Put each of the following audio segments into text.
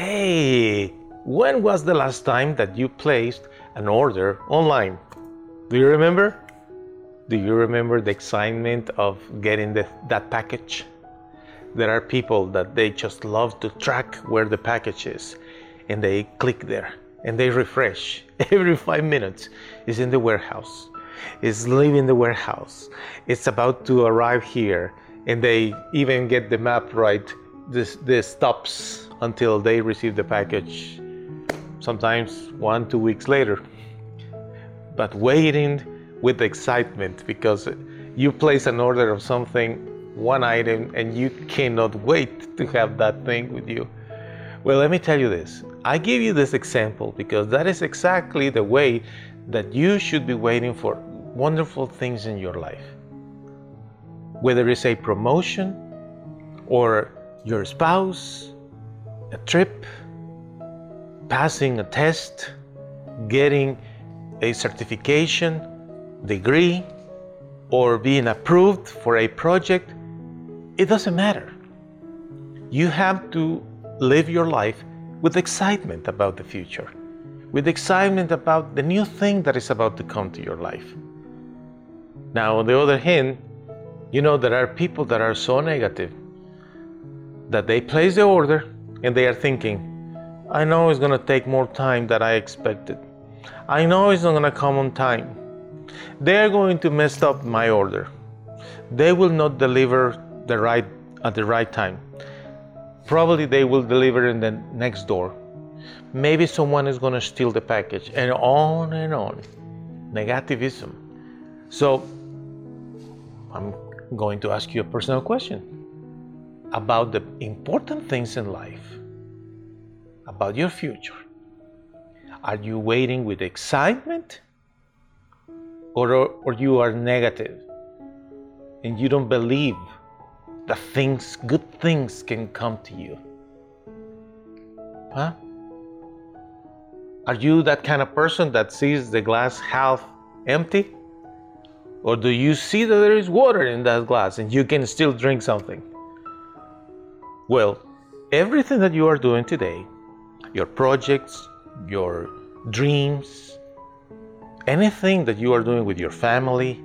Hey, when was the last time that you placed an order online? Do you remember? Do you remember the excitement of getting the, that package? There are people that they just love to track where the package is and they click there and they refresh every five minutes. It's in the warehouse, it's leaving the warehouse, it's about to arrive here, and they even get the map right, the, the stops until they receive the package, sometimes one, two weeks later. But waiting with excitement because you place an order of something, one item, and you cannot wait to have that thing with you. Well, let me tell you this. I give you this example because that is exactly the way that you should be waiting for wonderful things in your life. Whether it's a promotion or your spouse, a trip, passing a test, getting a certification, degree, or being approved for a project, it doesn't matter. You have to live your life with excitement about the future, with excitement about the new thing that is about to come to your life. Now, on the other hand, you know, there are people that are so negative that they place the order and they are thinking, I know it's going to take more time than I expected. I know it's not going to come on time. They're going to mess up my order. They will not deliver the right at the right time. Probably they will deliver in the next door. Maybe someone is going to steal the package and on and on. Negativism. So I'm going to ask you a personal question about the important things in life, about your future. Are you waiting with excitement or, or you are negative and you don't believe that things, good things can come to you? Huh? Are you that kind of person that sees the glass half empty? Or do you see that there is water in that glass and you can still drink something? Well, everything that you are doing today, your projects, your dreams, anything that you are doing with your family,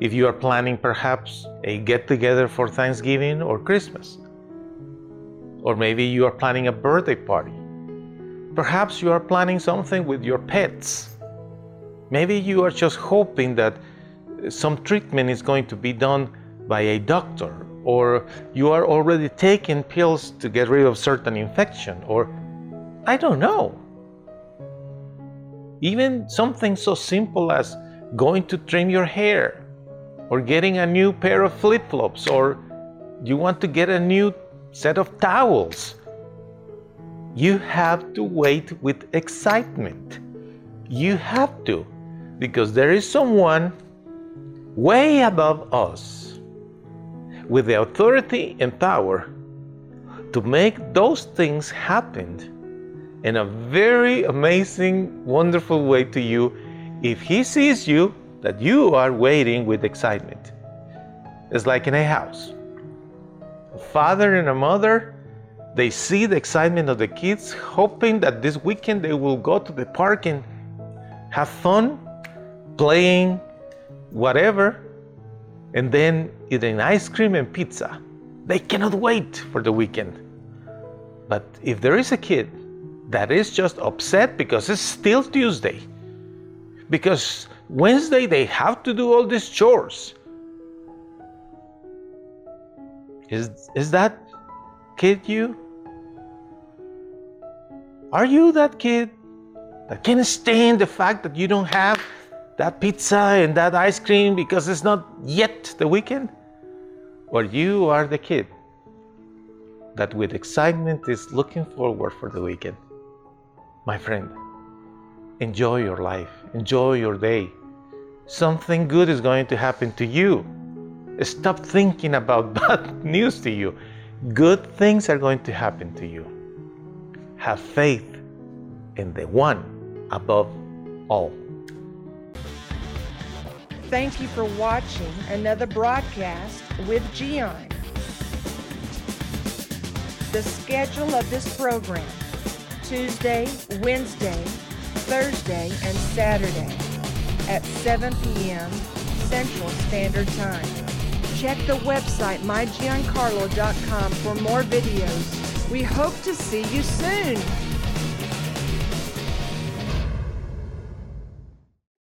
if you are planning perhaps a get together for Thanksgiving or Christmas, or maybe you are planning a birthday party, perhaps you are planning something with your pets. Maybe you are just hoping that some treatment is going to be done by a doctor, or you are already taking pills to get rid of certain infection, or I don't know. Even something so simple as going to trim your hair, or getting a new pair of flip flops, or you want to get a new set of towels. You have to wait with excitement. You have to, because there is someone way above us with the authority and power to make those things happen in a very amazing, wonderful way to you if he sees you that you are waiting with excitement. It's like in a house. A father and a mother, they see the excitement of the kids, hoping that this weekend they will go to the park and have fun, playing, whatever, and then eating ice cream and pizza. They cannot wait for the weekend. But if there is a kid that is just upset because it's still Tuesday. Because Wednesday they have to do all these chores. Is, is that kid you? Are you that kid that can't stand the fact that you don't have that pizza and that ice cream because it's not yet the weekend? Or you are the kid that with excitement is looking forward for the weekend. My friend, enjoy your life, enjoy your day. Something good is going to happen to you. Stop thinking about bad news to you. Good things are going to happen to you. Have faith in the one above all. Thank you for watching another broadcast with Gian. The schedule of this program Tuesday, Wednesday, Thursday, and Saturday at 7 p.m. Central Standard Time. Check the website mygiancarlo.com for more videos. We hope to see you soon.